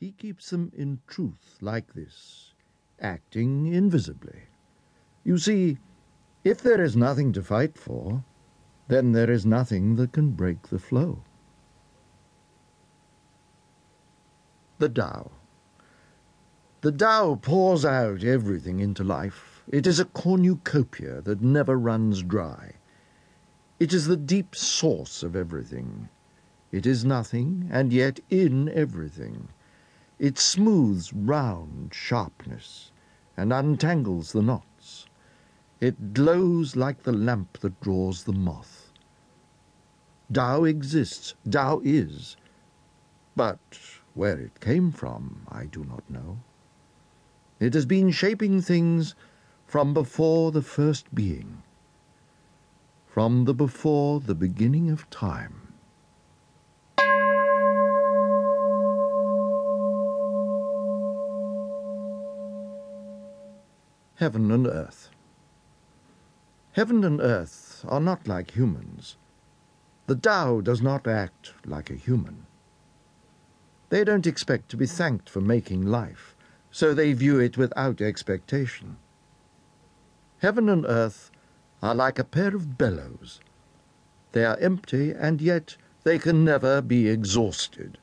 He keeps them in truth like this, acting invisibly. You see, if there is nothing to fight for, then there is nothing that can break the flow. The Tao. The Tao pours out everything into life. It is a cornucopia that never runs dry. It is the deep source of everything. It is nothing, and yet in everything. It smooths round sharpness, and untangles the knots. It glows like the lamp that draws the moth. Tao exists, Tao is, but where it came from I do not know. It has been shaping things from before the first being, from the before the beginning of time. Heaven and Earth Heaven and earth are not like humans. The Tao does not act like a human. They don't expect to be thanked for making life so they view it without expectation. Heaven and earth are like a pair of bellows. They are empty, and yet they can never be exhausted.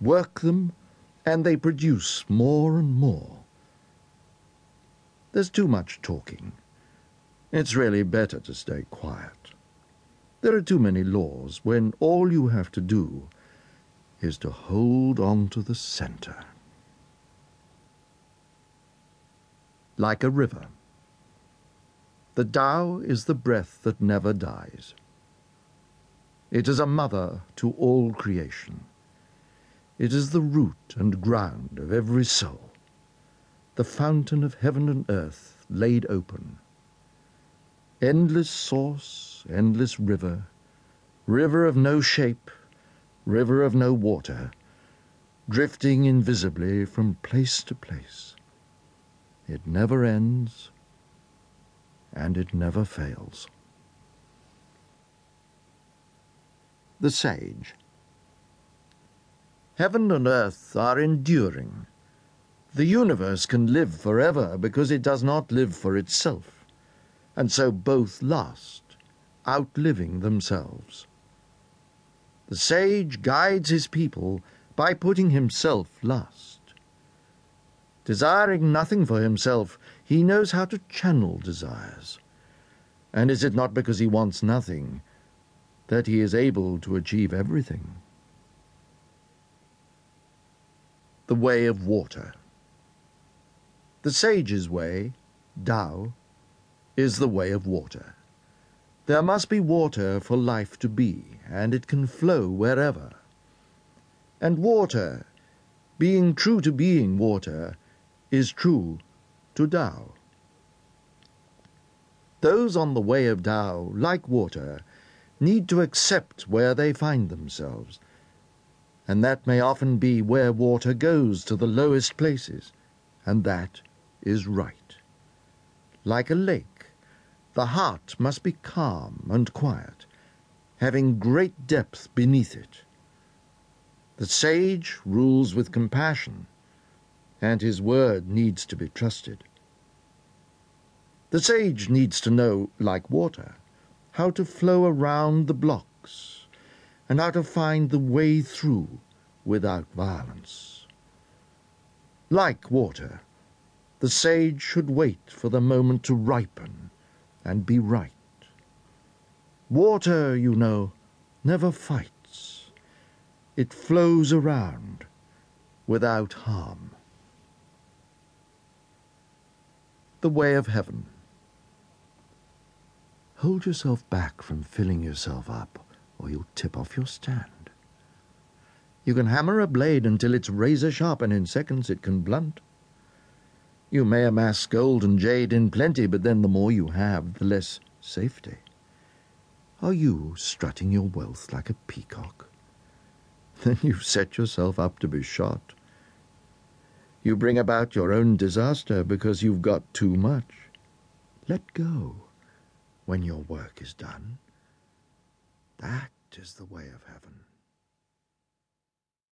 Work them, and they produce more and more. There's too much talking. It's really better to stay quiet. There are too many laws when all you have to do is to hold on to the center. like a river. The Tao is the breath that never dies. It is a mother to all creation. It is the root and ground of every soul, the fountain of heaven and earth laid open. Endless source, endless river, river of no shape, river of no water, drifting invisibly from place to place. It never ends, and it never fails. The Sage Heaven and earth are enduring. The universe can live forever because it does not live for itself, and so both last, outliving themselves. The sage guides his people by putting himself last. Desiring nothing for himself, he knows how to channel desires. And is it not because he wants nothing that he is able to achieve everything? The way of water. The sage's way, Tao, is the way of water. There must be water for life to be, and it can flow wherever. And water, being true to being water, is true to Tao. Those on the way of Tao, like water, need to accept where they find themselves, and that may often be where water goes to the lowest places, and that is right. Like a lake, the heart must be calm and quiet, having great depth beneath it. The sage rules with compassion and his word needs to be trusted. The sage needs to know, like water, how to flow around the blocks and how to find the way through without violence. Like water, the sage should wait for the moment to ripen and be right. Water, you know, never fights. It flows around without harm. the way of heaven. Hold yourself back from filling yourself up, or you'll tip off your stand. You can hammer a blade until it's razor sharp, and in seconds it can blunt. You may amass gold and jade in plenty, but then the more you have, the less safety. Are you strutting your wealth like a peacock? Then you've set yourself up to be shot. You bring about your own disaster because you've got too much. Let go when your work is done. That is the way of heaven.